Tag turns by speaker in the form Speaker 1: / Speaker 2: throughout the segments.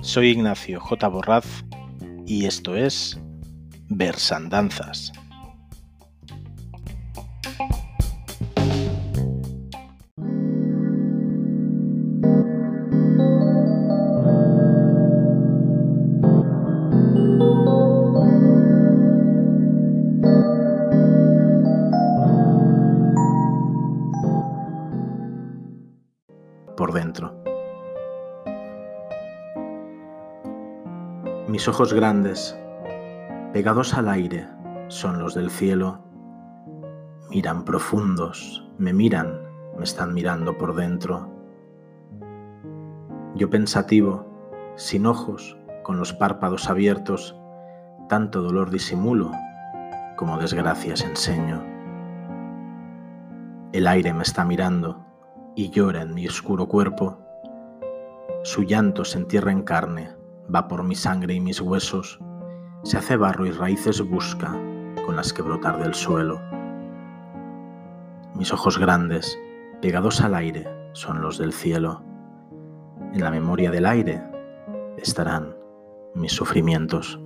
Speaker 1: Soy Ignacio J. Borraz y esto es Versandanzas. Mis ojos grandes, pegados al aire, son los del cielo. Miran profundos, me miran, me están mirando por dentro. Yo pensativo, sin ojos, con los párpados abiertos, tanto dolor disimulo como desgracias enseño. El aire me está mirando y llora en mi oscuro cuerpo. Su llanto se entierra en carne va por mi sangre y mis huesos, se hace barro y raíces busca con las que brotar del suelo. Mis ojos grandes, pegados al aire, son los del cielo. En la memoria del aire estarán mis sufrimientos.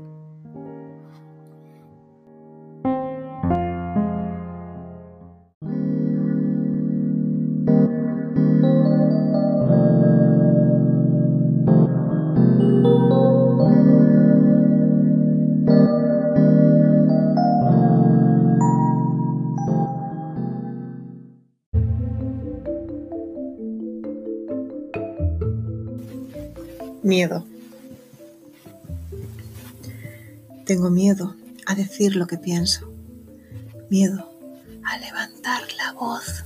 Speaker 2: Miedo. Tengo miedo a decir lo que pienso. Miedo a levantar la voz.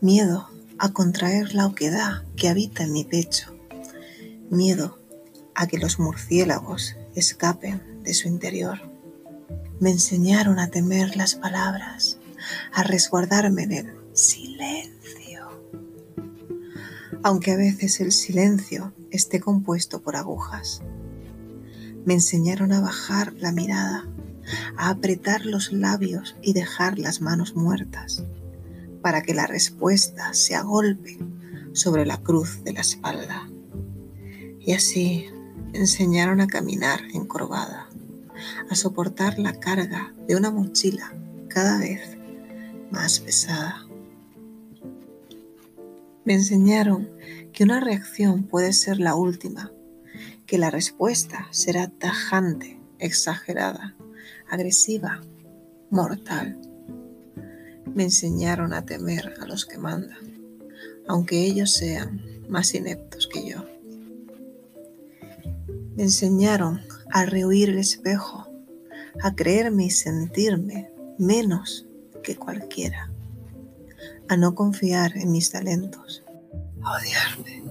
Speaker 2: Miedo a contraer la oquedad que habita en mi pecho. Miedo a que los murciélagos escapen de su interior. Me enseñaron a temer las palabras, a resguardarme en el silencio aunque a veces el silencio esté compuesto por agujas. Me enseñaron a bajar la mirada, a apretar los labios y dejar las manos muertas, para que la respuesta se agolpe sobre la cruz de la espalda. Y así me enseñaron a caminar encorvada, a soportar la carga de una mochila cada vez más pesada. Me enseñaron que una reacción puede ser la última, que la respuesta será tajante, exagerada, agresiva, mortal. Me enseñaron a temer a los que mandan, aunque ellos sean más ineptos que yo. Me enseñaron a rehuir el espejo, a creerme y sentirme menos que cualquiera a no confiar en mis talentos, a odiarme.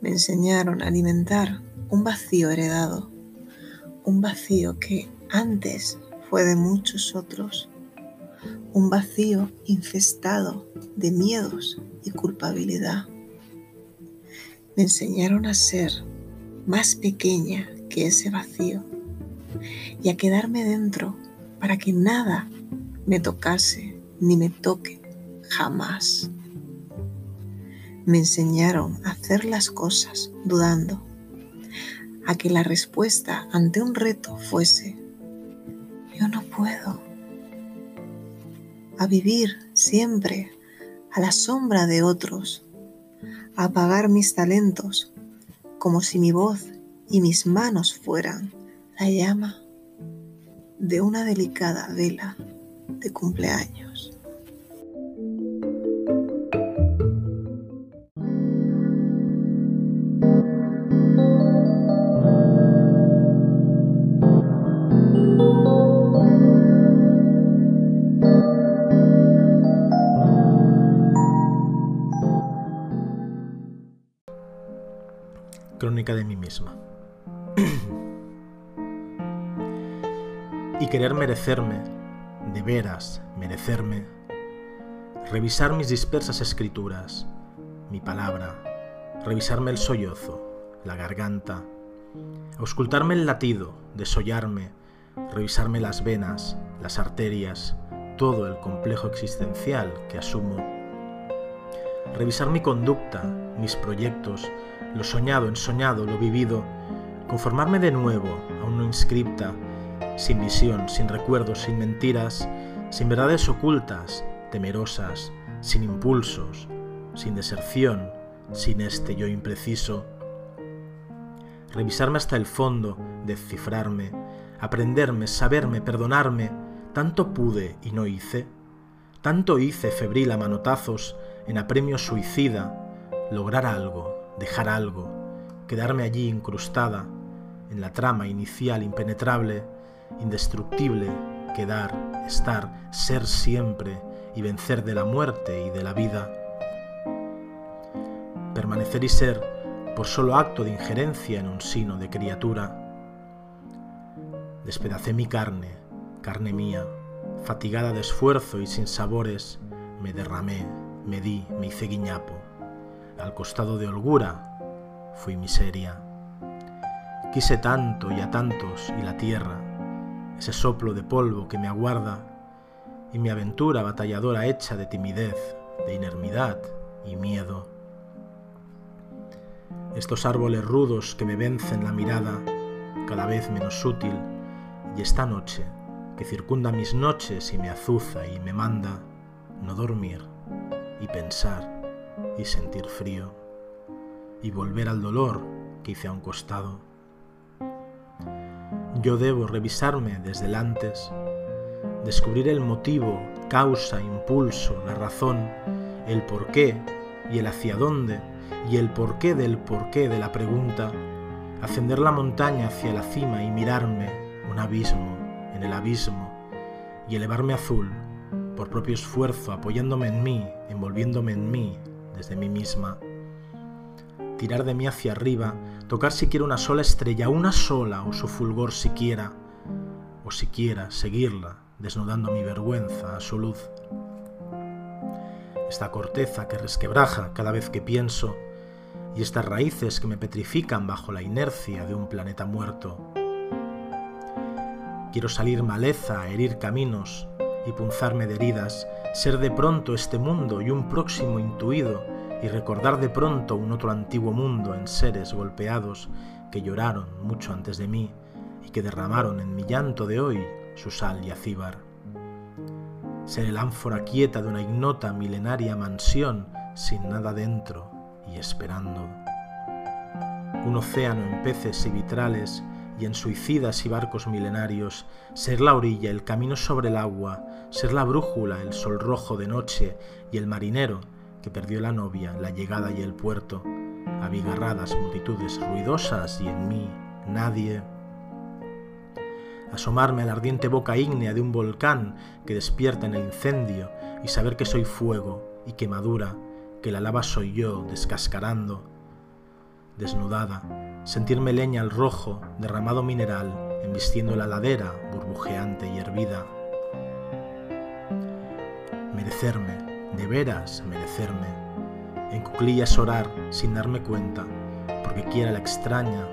Speaker 2: Me enseñaron a alimentar un vacío heredado, un vacío que antes fue de muchos otros, un vacío infestado de miedos y culpabilidad. Me enseñaron a ser más pequeña que ese vacío y a quedarme dentro para que nada me tocase ni me toque jamás. Me enseñaron a hacer las cosas dudando, a que la respuesta ante un reto fuese, yo no puedo, a vivir siempre a la sombra de otros, a apagar mis talentos como si mi voz y mis manos fueran la llama de una delicada vela de cumpleaños.
Speaker 1: De mí misma. y querer merecerme, de veras merecerme, revisar mis dispersas escrituras, mi palabra, revisarme el sollozo, la garganta, auscultarme el latido, desollarme, revisarme las venas, las arterias, todo el complejo existencial que asumo. Revisar mi conducta, mis proyectos, lo soñado, ensoñado, lo vivido, conformarme de nuevo a no inscripta, sin visión, sin recuerdos, sin mentiras, sin verdades ocultas, temerosas, sin impulsos, sin deserción, sin este yo impreciso. Revisarme hasta el fondo, descifrarme, aprenderme, saberme, perdonarme, tanto pude y no hice, tanto hice febril a manotazos en apremio suicida, lograr algo, dejar algo, quedarme allí incrustada en la trama inicial impenetrable, indestructible, quedar, estar, ser siempre y vencer de la muerte y de la vida. Permanecer y ser por solo acto de injerencia en un sino de criatura. Despedacé mi carne, carne mía, fatigada de esfuerzo y sin sabores, me derramé, me di, me hice guiñapo. Al costado de holgura fui miseria. Quise tanto y a tantos y la tierra, ese soplo de polvo que me aguarda, y mi aventura batalladora hecha de timidez, de inermidad y miedo. Estos árboles rudos que me vencen la mirada, cada vez menos útil, y esta noche que circunda mis noches y me azuza y me manda no dormir y pensar y sentir frío y volver al dolor que hice a un costado. Yo debo revisarme desde el antes, descubrir el motivo, causa, impulso, la razón, el porqué y el hacia dónde y el porqué del porqué de la pregunta, ascender la montaña hacia la cima y mirarme un abismo en el abismo y elevarme azul por propio esfuerzo, apoyándome en mí, envolviéndome en mí desde mí misma. Tirar de mí hacia arriba, tocar siquiera una sola estrella, una sola o su fulgor siquiera, o siquiera seguirla, desnudando mi vergüenza a su luz. Esta corteza que resquebraja cada vez que pienso, y estas raíces que me petrifican bajo la inercia de un planeta muerto, Quiero salir maleza, herir caminos y punzarme de heridas, ser de pronto este mundo y un próximo intuido, y recordar de pronto un otro antiguo mundo en seres golpeados que lloraron mucho antes de mí y que derramaron en mi llanto de hoy su sal y acíbar. Ser el ánfora quieta de una ignota milenaria mansión sin nada dentro y esperando. Un océano en peces y vitrales y en suicidas y barcos milenarios, ser la orilla, el camino sobre el agua, ser la brújula, el sol rojo de noche y el marinero que perdió la novia, la llegada y el puerto, abigarradas multitudes ruidosas y en mí nadie. Asomarme a la ardiente boca ígnea de un volcán que despierta en el incendio y saber que soy fuego y quemadura, que la lava soy yo descascarando, desnudada, sentirme leña al rojo, derramado mineral, embistiendo la ladera burbujeante y hervida. Merecerme, de veras merecerme, en cuclillas orar sin darme cuenta, porque quiera la extraña,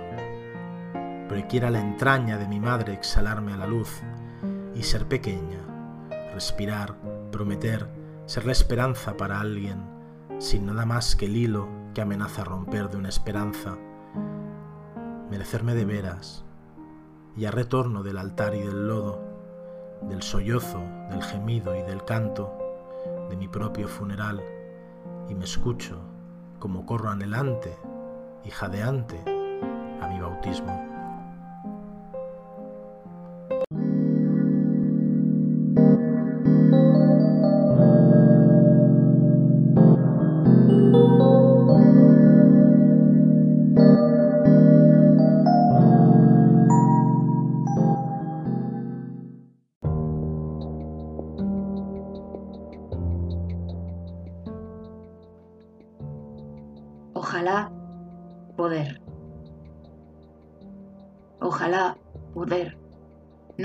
Speaker 1: porque quiera la entraña de mi madre exhalarme a la luz y ser pequeña, respirar, prometer, ser la esperanza para alguien, sin nada más que el hilo que amenaza romper de una esperanza merecerme de veras, y a retorno del altar y del lodo, del sollozo, del gemido y del canto, de mi propio funeral, y me escucho como corro anhelante y jadeante a mi bautismo.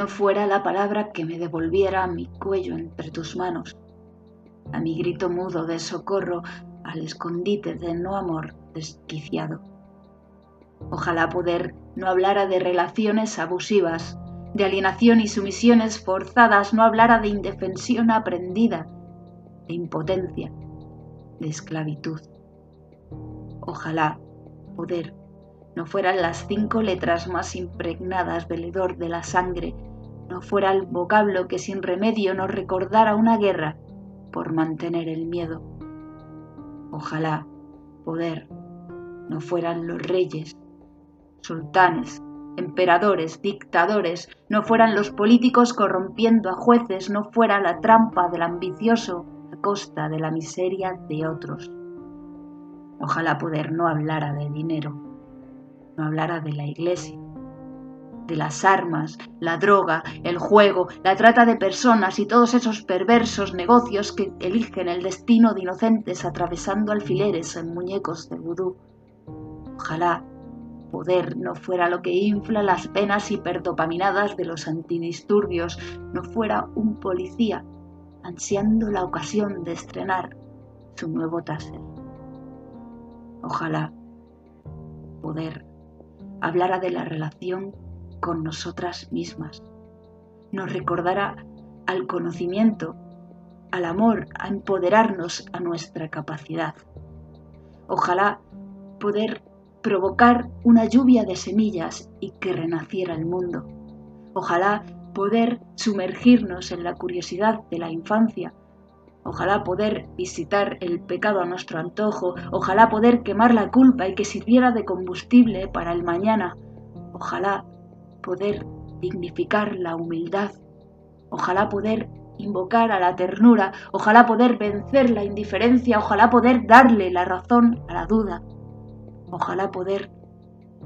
Speaker 3: No fuera la palabra que me devolviera mi cuello entre tus manos, a mi grito mudo de socorro al escondite de no amor desquiciado. Ojalá poder no hablara de relaciones abusivas, de alienación y sumisiones forzadas, no hablara de indefensión aprendida, de impotencia, de esclavitud. Ojalá poder no fueran las cinco letras más impregnadas del hedor de la sangre, no fuera el vocablo que sin remedio nos recordara una guerra por mantener el miedo. Ojalá poder no fueran los reyes, sultanes, emperadores, dictadores, no fueran los políticos corrompiendo a jueces, no fuera la trampa del ambicioso a costa de la miseria de otros. Ojalá poder no hablara de dinero, no hablara de la iglesia, las armas, la droga, el juego, la trata de personas y todos esos perversos negocios que eligen el destino de inocentes atravesando alfileres en muñecos de vudú. Ojalá poder no fuera lo que infla las penas hiperdopaminadas de los antidisturbios, no fuera un policía ansiando la ocasión de estrenar su nuevo taser. Ojalá poder hablara de la relación con nosotras mismas, nos recordara al conocimiento, al amor, a empoderarnos a nuestra capacidad. Ojalá poder provocar una lluvia de semillas y que renaciera el mundo. Ojalá poder sumergirnos en la curiosidad de la infancia. Ojalá poder visitar el pecado a nuestro antojo. Ojalá poder quemar la culpa y que sirviera de combustible para el mañana. Ojalá poder dignificar la humildad. Ojalá poder invocar a la ternura. Ojalá poder vencer la indiferencia. Ojalá poder darle la razón a la duda. Ojalá poder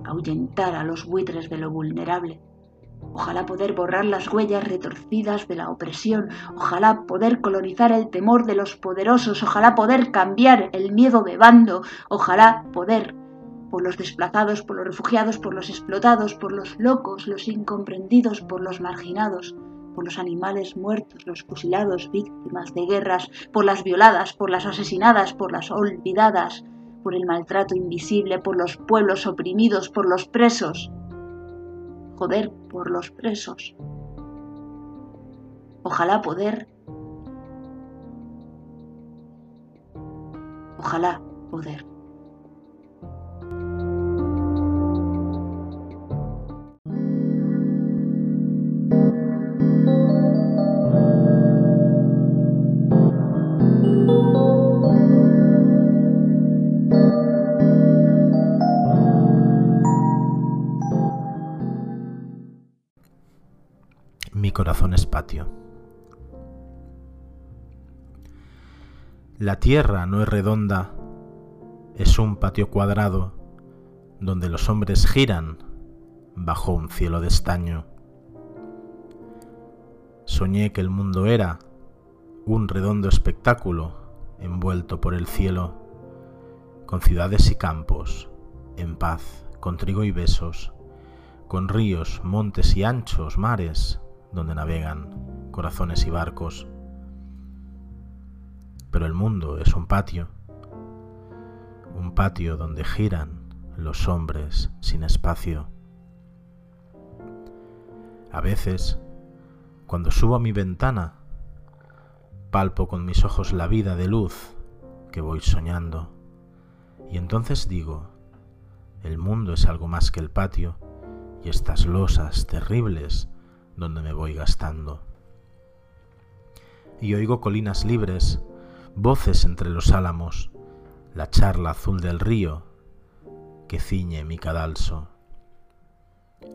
Speaker 3: ahuyentar a los buitres de lo vulnerable. Ojalá poder borrar las huellas retorcidas de la opresión. Ojalá poder colonizar el temor de los poderosos. Ojalá poder cambiar el miedo de bando. Ojalá poder por los desplazados, por los refugiados, por los explotados, por los locos, los incomprendidos, por los marginados, por los animales muertos, los fusilados, víctimas de guerras, por las violadas, por las asesinadas, por las olvidadas, por el maltrato invisible, por los pueblos oprimidos, por los presos. Joder, por los presos. Ojalá poder. Ojalá poder.
Speaker 1: Corazón es patio. La tierra no es redonda, es un patio cuadrado donde los hombres giran bajo un cielo de estaño. Soñé que el mundo era un redondo espectáculo envuelto por el cielo, con ciudades y campos, en paz, con trigo y besos, con ríos, montes y anchos mares, donde navegan corazones y barcos. Pero el mundo es un patio, un patio donde giran los hombres sin espacio. A veces, cuando subo a mi ventana, palpo con mis ojos la vida de luz que voy soñando, y entonces digo, el mundo es algo más que el patio y estas losas terribles donde me voy gastando. Y oigo colinas libres, voces entre los álamos, la charla azul del río que ciñe mi cadalso.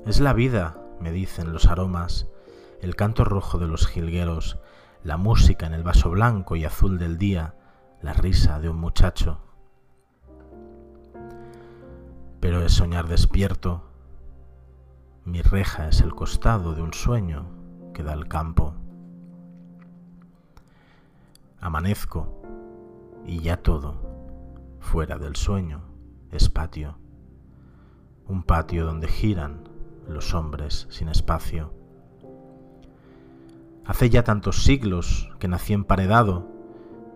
Speaker 1: Es la vida, me dicen los aromas, el canto rojo de los jilgueros, la música en el vaso blanco y azul del día, la risa de un muchacho. Pero es soñar despierto, mi reja es el costado de un sueño que da al campo. Amanezco y ya todo, fuera del sueño, es patio. Un patio donde giran los hombres sin espacio. Hace ya tantos siglos que nací emparedado,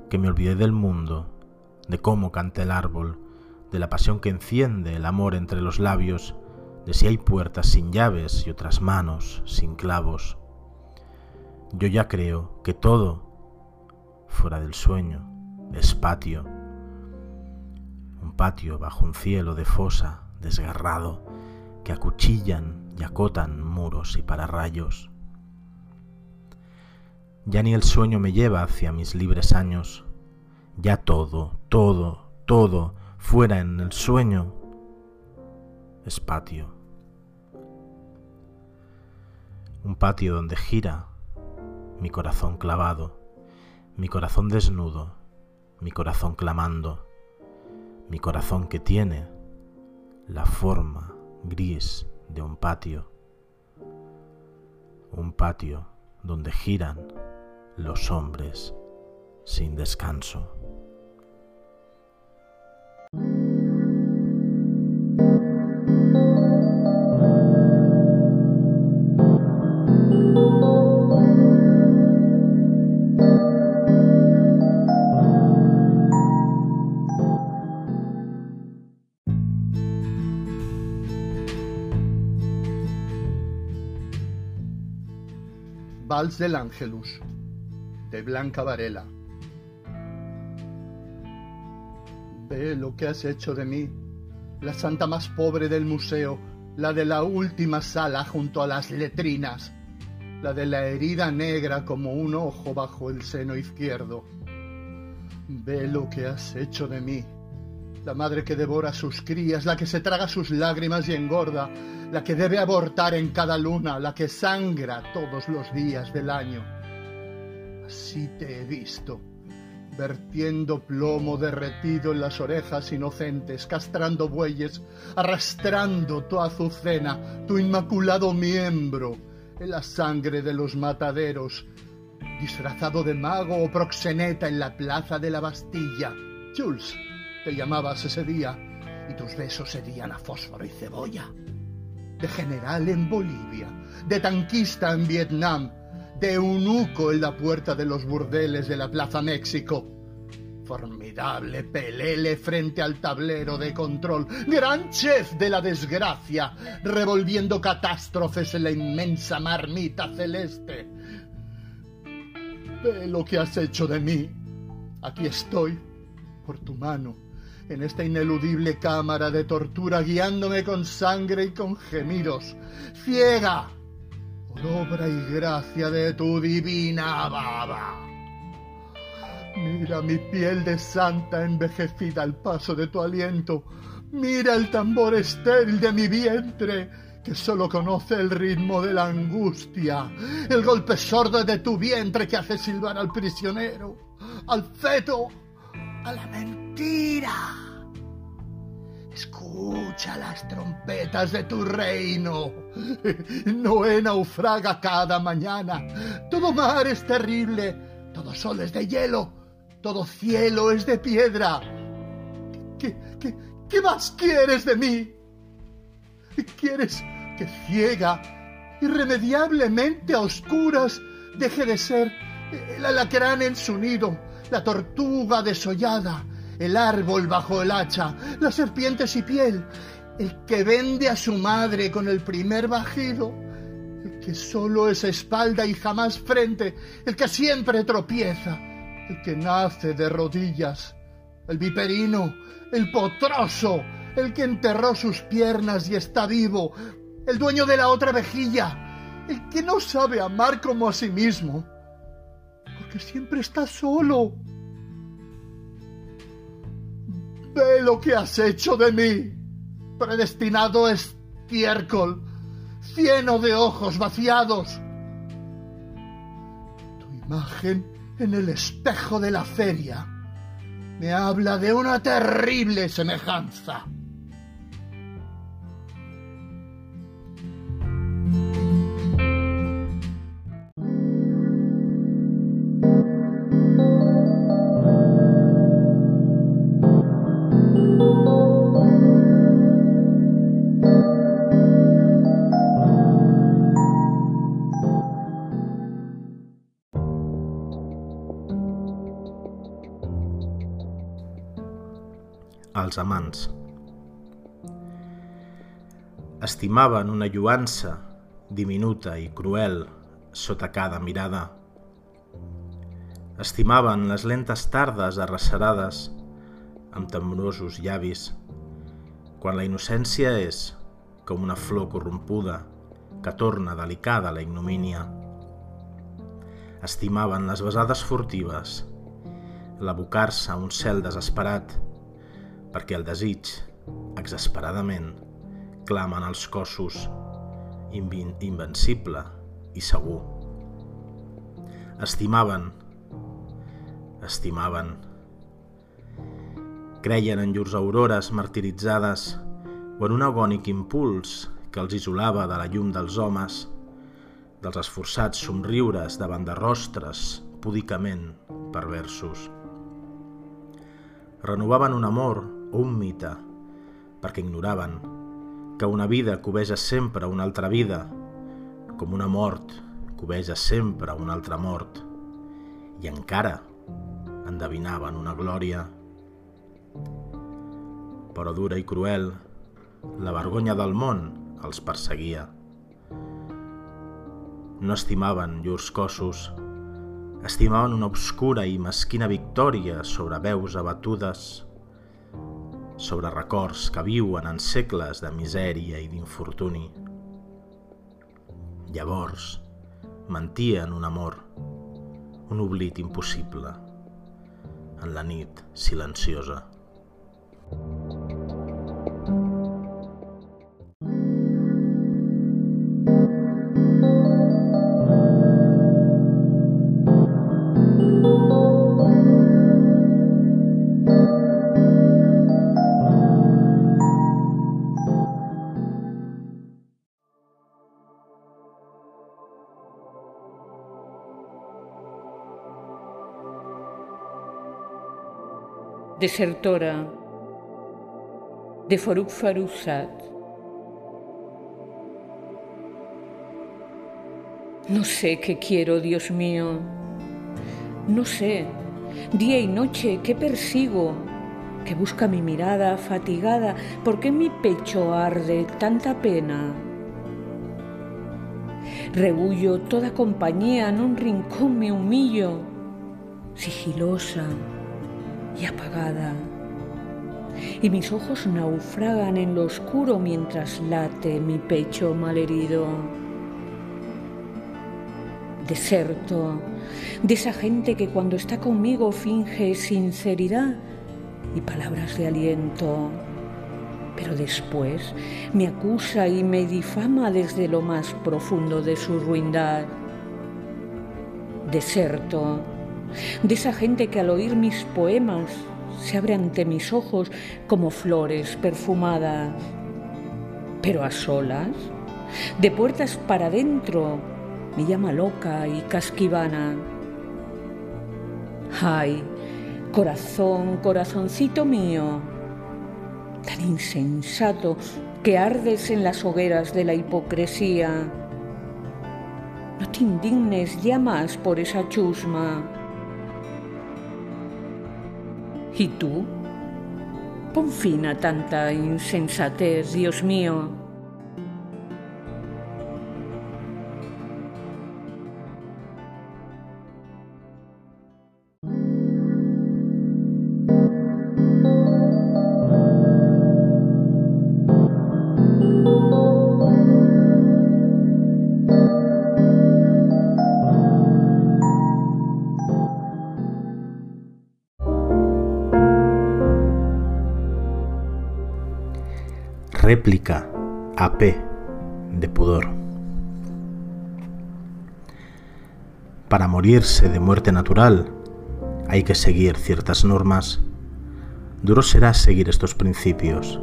Speaker 1: que me olvidé del mundo, de cómo canta el árbol, de la pasión que enciende el amor entre los labios, de si hay puertas sin llaves y otras manos sin clavos. Yo ya creo que todo, fuera del sueño, es patio. Un patio bajo un cielo de fosa desgarrado que acuchillan y acotan muros y pararrayos. Ya ni el sueño me lleva hacia mis libres años, ya todo, todo, todo fuera en el sueño es patio. Un patio donde gira mi corazón clavado, mi corazón desnudo, mi corazón clamando, mi corazón que tiene la forma gris de un patio, un patio donde giran los hombres sin descanso.
Speaker 4: Del Ángelus, de Blanca Varela. Ve lo que has hecho de mí, la santa más pobre del museo, la de la última sala junto a las letrinas, la de la herida negra como un ojo bajo el seno izquierdo. Ve lo que has hecho de mí, la madre que devora sus crías, la que se traga sus lágrimas y engorda, la que debe abortar en cada luna, la que sangra todos los días del año. Así te he visto, vertiendo plomo derretido en las orejas inocentes, castrando bueyes, arrastrando tu azucena, tu inmaculado miembro, en la sangre de los mataderos, disfrazado de mago o proxeneta en la plaza de la Bastilla. Jules, te llamabas ese día y tus besos serían a fósforo y cebolla. De general en Bolivia, de tanquista en Vietnam, de eunuco en la puerta de los burdeles de la Plaza México. Formidable pelele frente al tablero de control, gran chef de la desgracia, revolviendo catástrofes en la inmensa marmita celeste. Ve lo que has hecho de mí. Aquí estoy, por tu mano, en esta ineludible cámara de tortura, guiándome con sangre y con gemidos, ciega por obra y gracia de tu divina baba. Mira mi piel de santa envejecida al paso de tu aliento. Mira el tambor estéril de mi vientre, que solo conoce el ritmo de la angustia, el golpe sordo de tu vientre que hace silbar al prisionero, al feto, a la mentira. Escucha las trompetas de tu reino. Noé naufraga cada mañana. Todo mar es terrible. Todo sol es de hielo. Todo cielo es de piedra. ¿Qué, qué, más quieres de mí? ¿Quieres que ciega, irremediablemente a oscuras, deje de ser el alacrán en su nido? La tortuga desollada, el árbol bajo el hacha, las serpientes y piel, el que vende a su madre con el primer bajido, el que solo es espalda y jamás frente, el que siempre tropieza, el que nace de rodillas, el viperino, el potroso, el que enterró sus piernas y está vivo, el dueño de la otra vejilla, el que no sabe amar como a sí mismo, porque siempre está solo. Ve lo que has hecho de mí, predestinado estiércol, lleno de ojos vaciados. Tu imagen en el espejo de la feria me habla de una terrible semejanza.
Speaker 1: Els amants. Estimaven una lluança diminuta i cruel sota cada mirada. Estimaven les lentes tardes arrecerades amb temorosos llavis, quan la innocència és com una flor corrompuda que torna delicada la ignomínia. Estimaven les besades furtives, l'abocar-se a un cel desesperat, perquè el desig, exasperadament, clamen els cossos, invencible i segur. Estimaven, estimaven. Creien en llurs aurores martiritzades o en un agònic impuls que els isolava de la llum dels homes, dels esforçats somriures davant de rostres púdicament perversos. Renovaven un amor o un mite perquè ignoraven que una vida cobeja sempre una altra vida, com una mort cobeja sempre una altra mort, i encara endevinaven una glòria. Però dura i cruel, la vergonya del món els perseguia. No estimaven llurs cossos, estimaven una obscura i mesquina victòria sobre veus abatudes, sobre records que viuen en segles de misèria i d'infortuni. Llavors, mentien un amor, un oblit impossible, en la nit silenciosa.
Speaker 5: Desertora de Faruk Farusat. No sé qué quiero, Dios mío. No sé, día y noche, qué persigo, que busca mi mirada fatigada, ¿por qué mi pecho arde tanta pena? Rebullo toda compañía, en un rincón me humillo, sigilosa, y apagada. Y mis ojos naufragan en lo oscuro mientras late mi pecho malherido. Deserto de esa gente que cuando está conmigo finge sinceridad y palabras de aliento, pero después me acusa y me difama desde lo más profundo de su ruindad. Deserto de esa gente que al oír mis poemas se abre ante mis ojos como flores perfumadas, pero a solas, de puertas para adentro, me llama loca y casquivana. Ay, corazón, corazoncito mío, tan insensato que ardes en las hogueras de la hipocresía. No te indignes ya más por esa chusma. ¿Y tú? Pon fin a tanta insensatez, Dios mío.
Speaker 1: Réplica AP de pudor. Para morirse de muerte natural hay que seguir ciertas normas. Duro será seguir estos principios,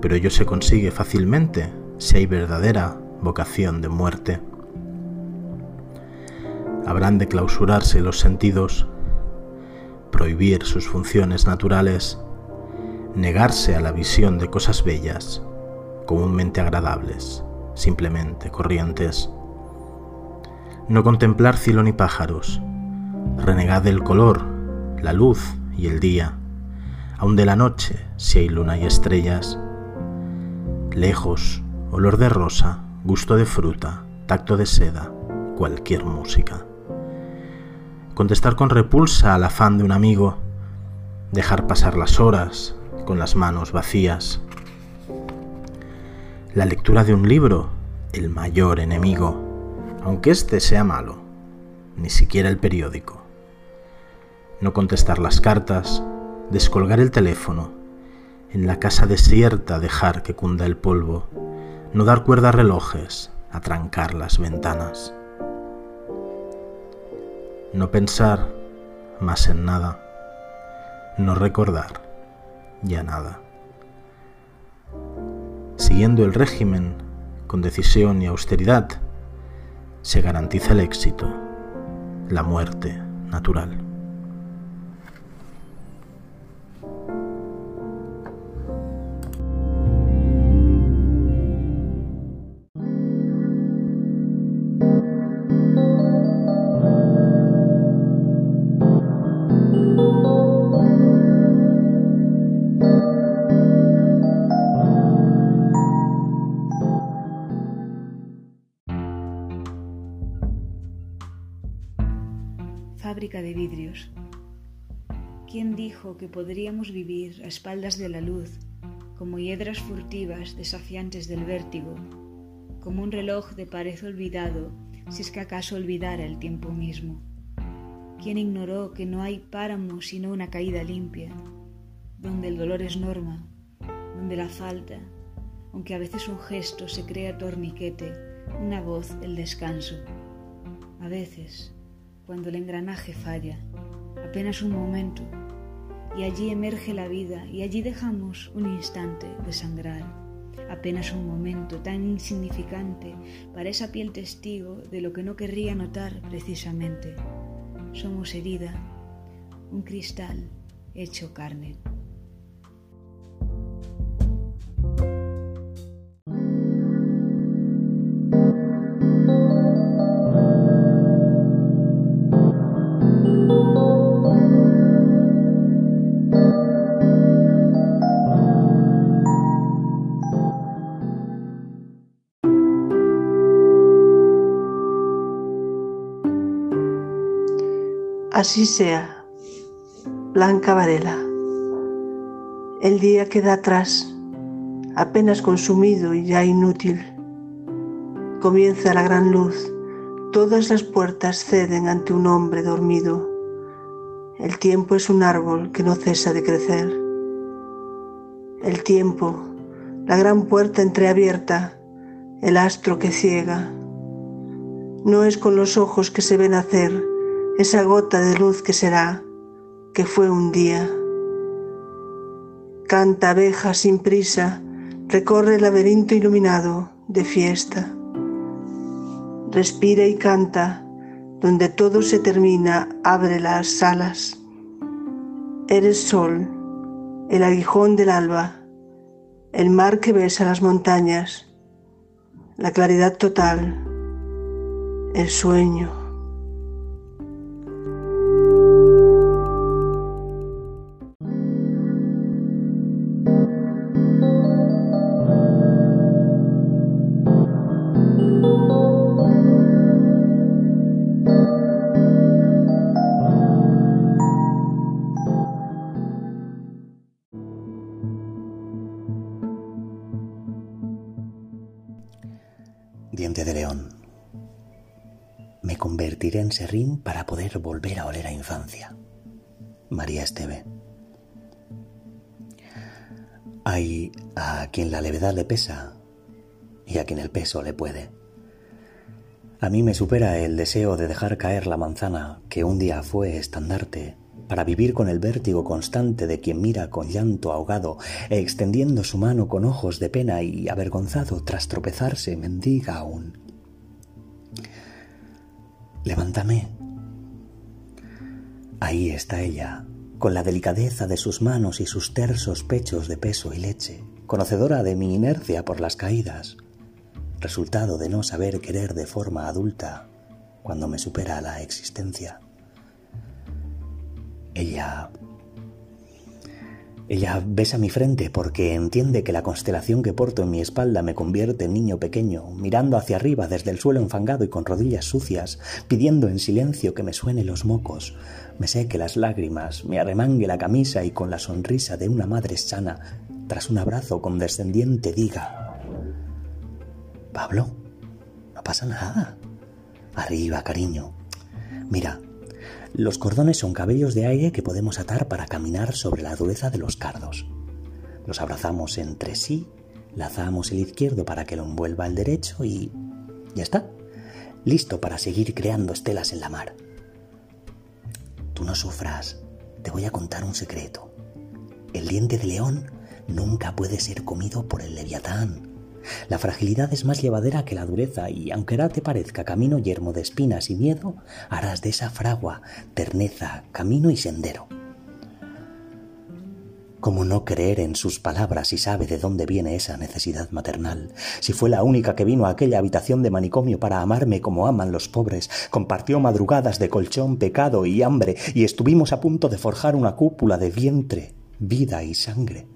Speaker 1: pero ello se consigue fácilmente si hay verdadera vocación de muerte. Habrán de clausurarse los sentidos, prohibir sus funciones naturales, negarse a la visión de cosas bellas, comúnmente agradables, simplemente corrientes. No contemplar cielo ni pájaros, renegad del color, la luz y el día, aun de la noche si hay luna y estrellas. Lejos, olor de rosa, gusto de fruta, tacto de seda, cualquier música. Contestar con repulsa al afán de un amigo, dejar pasar las horas con las manos vacías. La lectura de un libro, el mayor enemigo, aunque éste sea malo, ni siquiera el periódico. No contestar las cartas, descolgar el teléfono, en la casa desierta dejar que cunda el polvo, no dar cuerda a relojes, atrancar las ventanas. No pensar más en nada, no recordar ya nada. Siguiendo el régimen con decisión y austeridad, se garantiza el éxito, la muerte natural.
Speaker 6: De vidrios. ¿Quién dijo que podríamos vivir a espaldas de la luz, como hiedras furtivas desafiantes del vértigo, como un reloj de pared olvidado, si es que acaso olvidara el tiempo mismo? ¿Quién ignoró que no hay páramo sino una caída limpia, donde el dolor es norma, donde la falta, aunque a veces un gesto se crea torniquete, una voz el descanso? A veces, cuando el engranaje falla, apenas un momento, y allí emerge la vida y allí dejamos un instante de sangrar, apenas un momento tan insignificante para esa piel testigo de lo que no querría notar precisamente. Somos herida, un cristal hecho carne.
Speaker 7: Así sea, Blanca Varela. El día queda atrás, apenas consumido y ya inútil. Comienza la gran luz, todas las puertas ceden ante un hombre dormido. El tiempo es un árbol que no cesa de crecer. El tiempo, la gran puerta entreabierta, el astro que ciega. No es con los ojos que se ven hacer, esa gota de luz que será, que fue un día. Canta abeja sin prisa, recorre el laberinto iluminado de fiesta. Respira y canta, donde todo se termina, abre las alas. Eres sol, el aguijón del alba, el mar que besa las montañas, la claridad total, el sueño.
Speaker 8: Diente de león. Me convertiré en serrín para poder volver a oler a infancia. María Esteve. Hay a quien la levedad le pesa y a quien el peso le puede. A mí me supera el deseo de dejar caer la manzana que un día fue estandarte para vivir con el vértigo constante de quien mira con llanto ahogado, extendiendo su mano con ojos de pena y avergonzado tras tropezarse, mendiga aún. Levántame. Ahí está ella, con la delicadeza de sus manos y sus tersos pechos de peso y leche, conocedora de mi inercia por las caídas, resultado de no saber querer de forma adulta cuando me supera la existencia. Ella Ella besa mi frente porque entiende que la constelación que porto en mi espalda me convierte en niño pequeño, mirando hacia arriba desde el suelo enfangado y con rodillas sucias, pidiendo en silencio que me suene los mocos, me seque las lágrimas, me arremangue la camisa y con la sonrisa de una madre sana, tras un abrazo condescendiente, diga, Pablo, no pasa nada. Arriba, cariño. Mira, los cordones son cabellos de aire que podemos atar para caminar sobre la dureza de los cardos. Los abrazamos entre sí, lazamos el izquierdo para que lo envuelva el derecho y... ya está. Listo para seguir creando estelas en la mar. Tú no sufras, te voy a contar un secreto. El diente de león nunca puede ser comido por el leviatán. La fragilidad es más llevadera que la dureza y aunque ahora te parezca camino yermo de espinas y miedo, harás de esa fragua terneza, camino y sendero. ¿Cómo no creer en sus palabras si sabe de dónde viene esa necesidad maternal? Si fue la única que vino a aquella habitación de manicomio para amarme como aman los pobres, compartió madrugadas de colchón, pecado y hambre, y estuvimos a punto de forjar una cúpula de vientre, vida y sangre.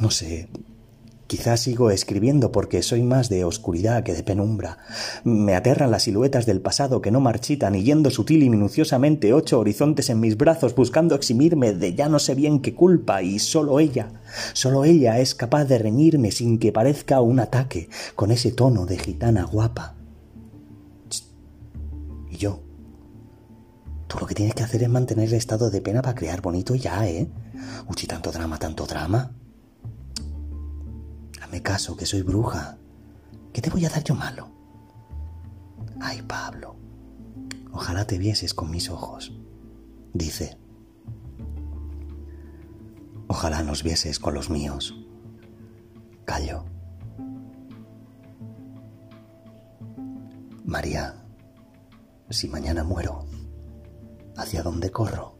Speaker 8: No sé, Quizás sigo escribiendo porque soy más de oscuridad que de penumbra. Me aterran las siluetas del pasado que no marchitan y yendo sutil y minuciosamente ocho horizontes en mis brazos buscando eximirme de ya no sé bien qué culpa y solo ella, solo ella es capaz de reñirme sin que parezca un ataque con ese tono de gitana guapa. Y yo. Tú lo que tienes que hacer es mantener el estado de pena para crear bonito ya, ¿eh? Uchi, tanto drama, tanto drama. Me caso, que soy bruja. ¿Qué te voy a dar yo malo? Ay, Pablo, ojalá te vieses con mis ojos. Dice, ojalá nos vieses con los míos. Callo. María, si mañana muero, ¿hacia dónde corro?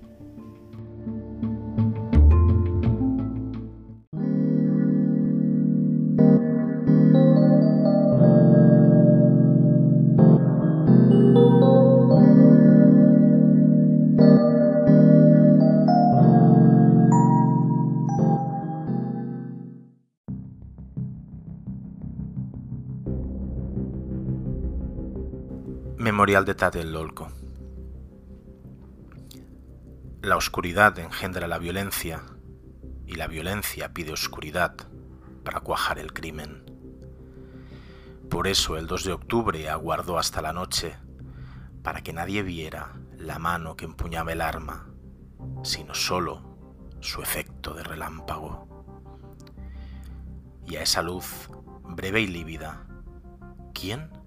Speaker 1: Memorial de Tlatelolco. La oscuridad engendra la violencia y la violencia pide oscuridad para cuajar el crimen. Por eso el 2 de octubre aguardó hasta la noche para que nadie viera la mano que empuñaba el arma, sino solo su efecto de relámpago. Y a esa luz, breve y lívida, ¿quién?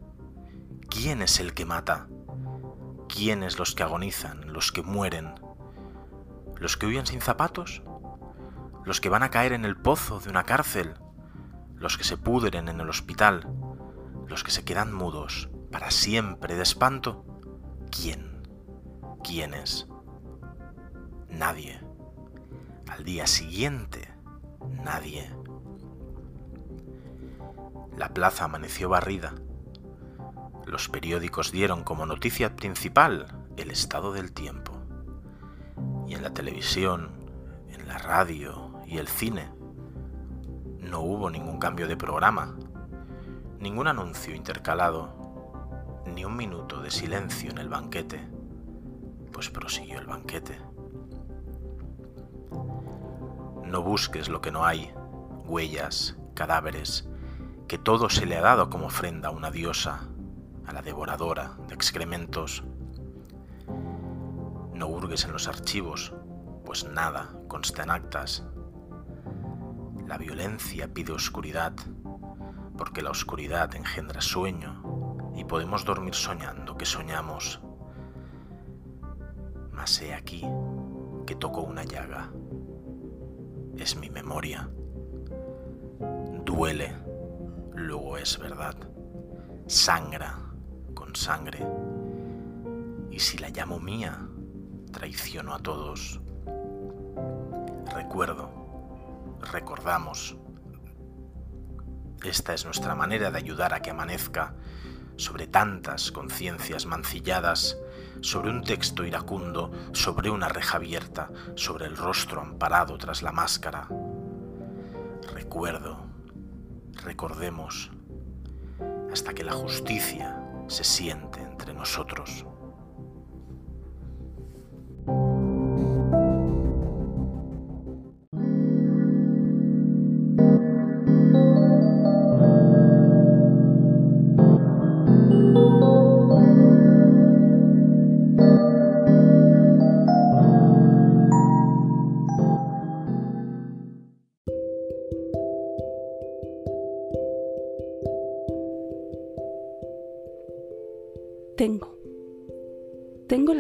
Speaker 1: ¿Quién es el que mata? ¿Quiénes los que agonizan, los que mueren? ¿Los que huyen sin zapatos? ¿Los que van a caer en el pozo de una cárcel? ¿Los que se pudren en el hospital? ¿Los que se quedan mudos para siempre de espanto? ¿Quién? ¿Quiénes? Nadie. Al día siguiente, nadie. La plaza amaneció barrida los periódicos dieron como noticia principal el estado del tiempo. Y en la televisión, en la radio y el cine no hubo ningún cambio de programa, ningún anuncio intercalado, ni un minuto de silencio en el banquete, pues prosiguió el banquete. No busques lo que no hay, huellas, cadáveres, que todo se le ha dado como ofrenda a una diosa a la devoradora de excrementos. No hurgues en los archivos, pues nada consta en actas. La violencia pide oscuridad, porque la oscuridad engendra sueño y podemos dormir soñando que soñamos. Mas he aquí que toco una llaga. Es mi memoria. Duele, luego es verdad. Sangra, sangre. Y si la llamo mía, traiciono a todos. Recuerdo, recordamos. Esta es nuestra manera de ayudar a que amanezca sobre tantas conciencias mancilladas, sobre un texto iracundo, sobre una reja abierta, sobre el rostro amparado tras la máscara. Recuerdo, recordemos, hasta que la justicia se siente entre nosotros.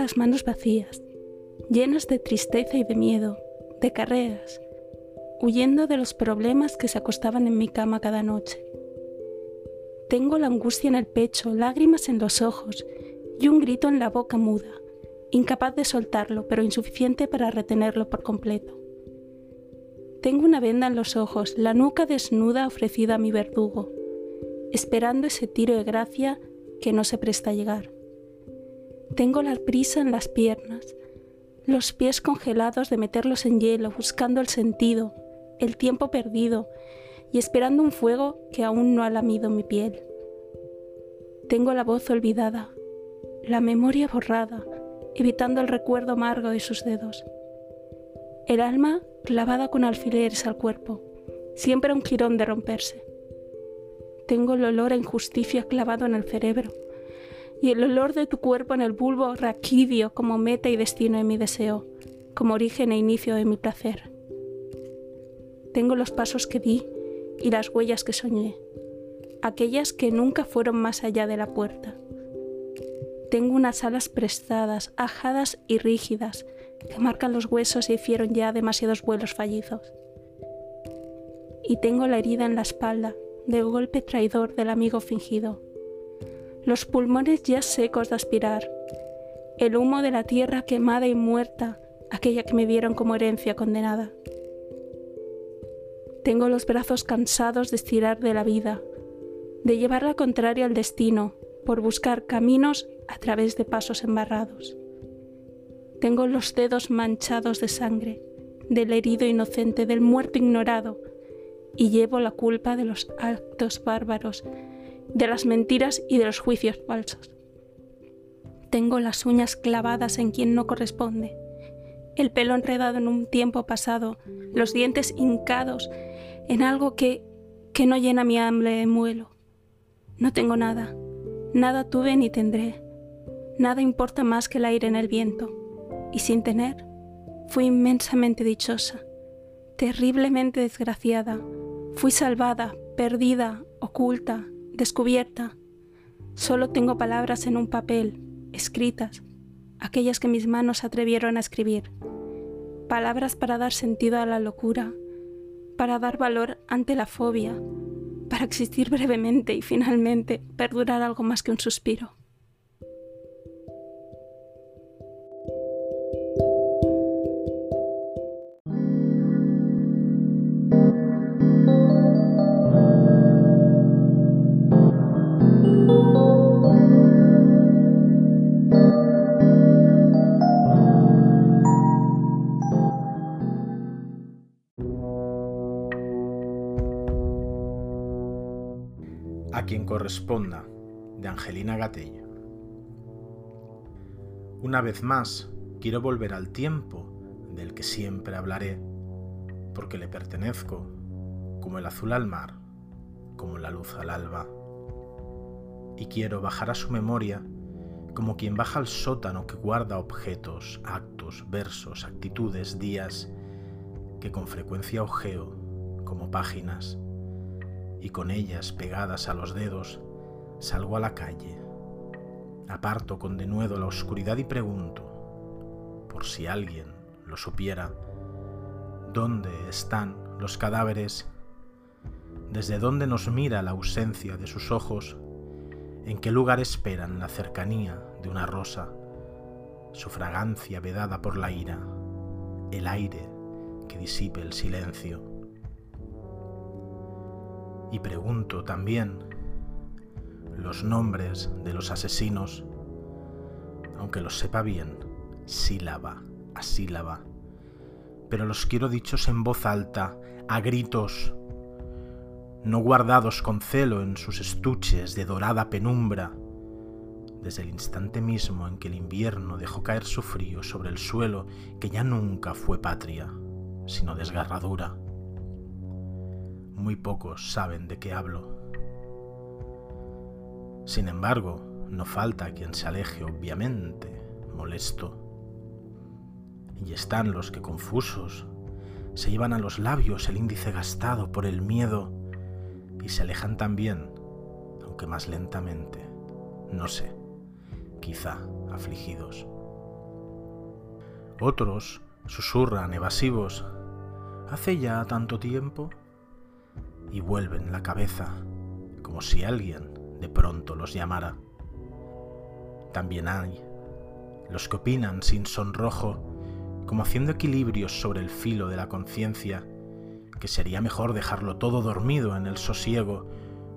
Speaker 9: Las manos vacías, llenas de tristeza y de miedo, de carreras, huyendo de los problemas que se acostaban en mi cama cada noche. Tengo la angustia en el pecho, lágrimas en los ojos y un grito en la boca muda, incapaz de soltarlo, pero insuficiente para retenerlo por completo. Tengo una venda en los ojos, la nuca desnuda ofrecida a mi verdugo, esperando ese tiro de gracia que no se presta a llegar. Tengo la prisa en las piernas, los pies congelados de meterlos en hielo, buscando el sentido, el tiempo perdido y esperando un fuego que aún no ha lamido mi piel. Tengo la voz olvidada, la memoria borrada, evitando el recuerdo amargo de sus dedos. El alma clavada con alfileres al cuerpo, siempre un jirón de romperse. Tengo el olor a injusticia clavado en el cerebro y el olor de tu cuerpo en el bulbo raquídeo como meta y destino de mi deseo, como origen e inicio de mi placer. Tengo los pasos que di y las huellas que soñé, aquellas que nunca fueron más allá de la puerta. Tengo unas alas prestadas, ajadas y rígidas, que marcan los huesos y hicieron ya demasiados vuelos fallidos. Y tengo la herida en la espalda, del golpe traidor del amigo fingido. Los pulmones ya secos de aspirar. El humo de la tierra quemada y muerta, aquella que me dieron como herencia condenada. Tengo los brazos cansados de estirar de la vida, de llevar la contraria al destino, por buscar caminos a través de pasos embarrados. Tengo los dedos manchados de sangre, del herido inocente, del muerto ignorado, y llevo la culpa de los actos bárbaros, de las mentiras y de los juicios falsos. Tengo las uñas clavadas en quien no corresponde, el pelo enredado en un tiempo pasado, los dientes hincados en algo que, que no llena mi hambre de muelo. No tengo nada, nada tuve ni tendré, nada importa más que el aire en el viento, y sin tener, fui inmensamente dichosa, terriblemente desgraciada, Fui salvada, perdida, oculta, descubierta. Solo tengo palabras en un papel, escritas, aquellas que mis manos atrevieron a escribir. Palabras para dar sentido a la locura, para dar valor ante la fobia, para existir brevemente y finalmente perdurar algo más que un suspiro.
Speaker 1: Corresponda, de Angelina Gatello. Una vez más, quiero volver al tiempo del que siempre hablaré, porque le pertenezco, como el azul al mar, como la luz al alba. Y quiero bajar a su memoria como quien baja al sótano que guarda objetos, actos, versos, actitudes, días, que con frecuencia ojeo como páginas y con ellas pegadas a los dedos, salgo a la calle. Aparto con denuedo la oscuridad y pregunto, por si alguien lo supiera, ¿dónde están los cadáveres? ¿Desde dónde nos mira la ausencia de sus ojos? ¿En qué lugar esperan la cercanía de una rosa, su fragancia vedada por la ira, el aire que disipe el silencio? Y pregunto también los nombres de los asesinos, aunque lo sepa bien, sílaba a sílaba. Pero los quiero dichos en voz alta, a gritos, no guardados con celo en sus estuches de dorada penumbra, desde el instante mismo en que el invierno dejó caer su frío sobre el suelo que ya nunca fue patria, sino desgarradura. Muy pocos saben de qué hablo. Sin embargo, no falta quien se aleje obviamente, molesto. Y están los que confusos se llevan a los labios el índice gastado por el miedo y se alejan también, aunque más lentamente, no sé, quizá afligidos. Otros susurran evasivos, hace ya tanto tiempo, y vuelven la cabeza, como si alguien de pronto los llamara. También hay los que opinan sin sonrojo, como haciendo equilibrios sobre el filo de la conciencia, que sería mejor dejarlo todo dormido en el sosiego,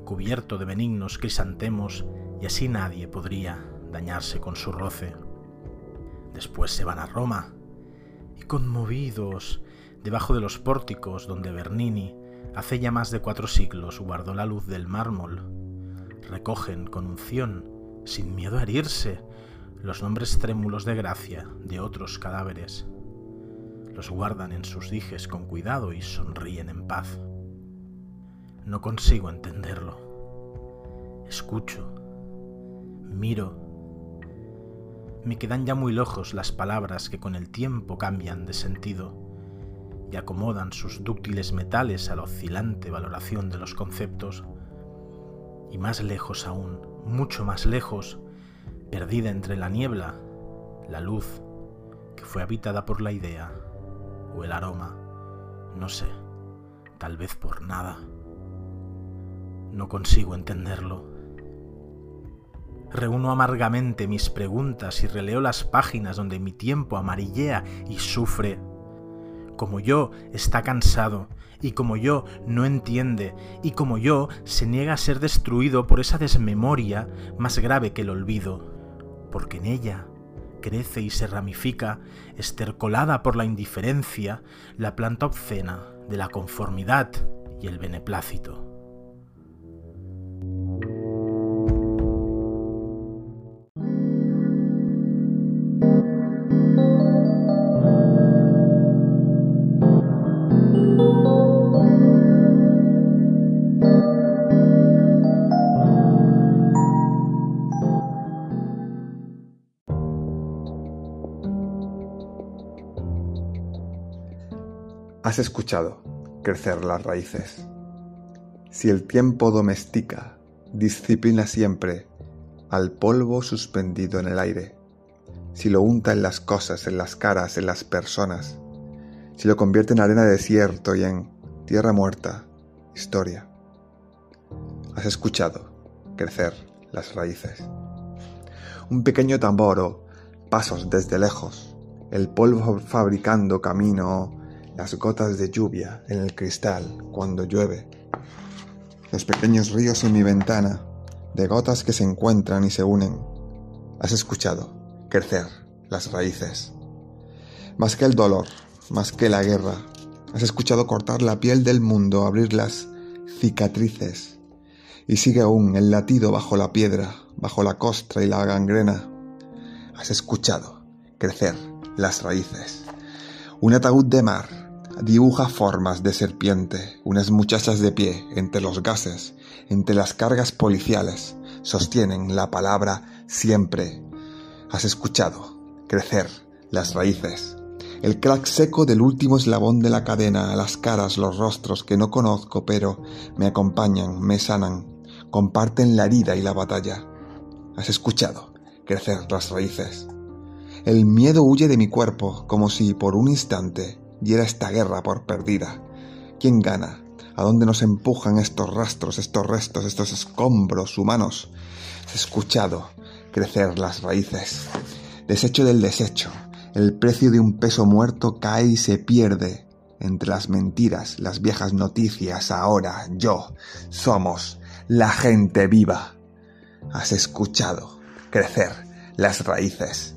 Speaker 1: cubierto de benignos crisantemos, y así nadie podría dañarse con su roce. Después se van a Roma, y conmovidos, debajo de los pórticos donde Bernini hace ya más de cuatro siglos guardó la luz del mármol, recogen con unción, sin miedo a herirse, los nombres trémulos de gracia de otros cadáveres los guardan en sus dijes con cuidado y sonríen en paz. No consigo entenderlo. Escucho, miro. Me quedan ya muy lejos las palabras que con el tiempo cambian de sentido y acomodan sus dúctiles metales a la oscilante valoración de los conceptos. Y más lejos aún, mucho más lejos, perdida entre la niebla, la luz que fue habitada por la idea o el aroma, no sé, tal vez por nada. No consigo entenderlo. Reúno amargamente mis preguntas y releo las páginas donde mi tiempo amarillea y sufre. Como yo está cansado, y como yo no entiende, y como yo se niega a ser destruido por esa desmemoria más grave que el olvido, porque en ella crece y se ramifica, estercolada por la indiferencia, la planta obscena de la conformidad y el beneplácito.
Speaker 10: Has escuchado crecer las raíces. Si el tiempo domestica, disciplina siempre al polvo suspendido en el aire. Si lo unta en las cosas, en las caras, en las personas. Si lo convierte en arena de desierto y en tierra muerta, historia. Has escuchado crecer las raíces. Un pequeño tambor o pasos desde lejos, el polvo fabricando camino las gotas de lluvia en el cristal cuando llueve, los pequeños ríos en mi ventana, de gotas que se encuentran y se unen. Has escuchado crecer las raíces. Más que el dolor, más que la guerra, has escuchado cortar la piel del mundo, abrir las cicatrices. Y sigue aún el latido bajo la piedra, bajo la costra y la gangrena. Has escuchado crecer las raíces. Un ataúd de mar dibuja formas de serpiente, unas muchachas de pie entre los gases, entre las cargas policiales, sostienen la palabra siempre. Has escuchado crecer las raíces. El crack seco del último eslabón de la cadena, las caras, los rostros que no conozco, pero me acompañan, me sanan, comparten la herida y la batalla. Has escuchado crecer las raíces. El miedo huye de mi cuerpo como si por un instante diera esta guerra por perdida. ¿Quién gana? ¿A dónde nos empujan estos rastros, estos restos, estos escombros humanos? He escuchado crecer las raíces. Desecho del desecho. El precio de un peso muerto cae y se pierde entre las mentiras, las viejas noticias. Ahora yo somos la gente viva. Has escuchado crecer las raíces.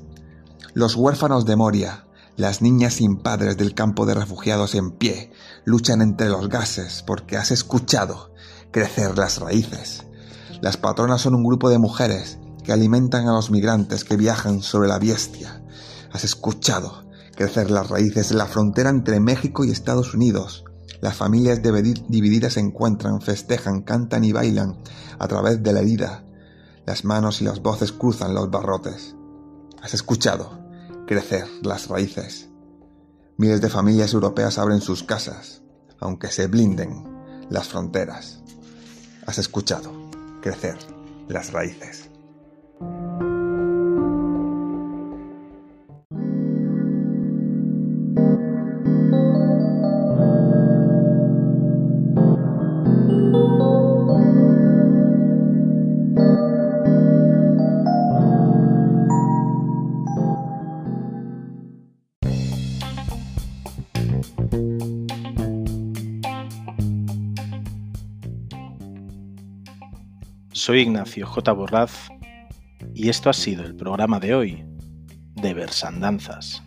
Speaker 10: Los huérfanos de Moria, las niñas sin padres del campo de refugiados en pie, luchan entre los gases porque has escuchado crecer las raíces. Las patronas son un grupo de mujeres que alimentan a los migrantes que viajan sobre la bestia. Has escuchado crecer las raíces de la frontera entre México y Estados Unidos. Las familias divididas se encuentran, festejan, cantan y bailan a través de la herida. Las manos y las voces cruzan los barrotes. Has escuchado crecer las raíces. Miles de familias europeas abren sus casas, aunque se blinden las fronteras. Has escuchado crecer las raíces.
Speaker 1: Soy Ignacio J. Borraz y esto ha sido el programa de hoy de Versandanzas.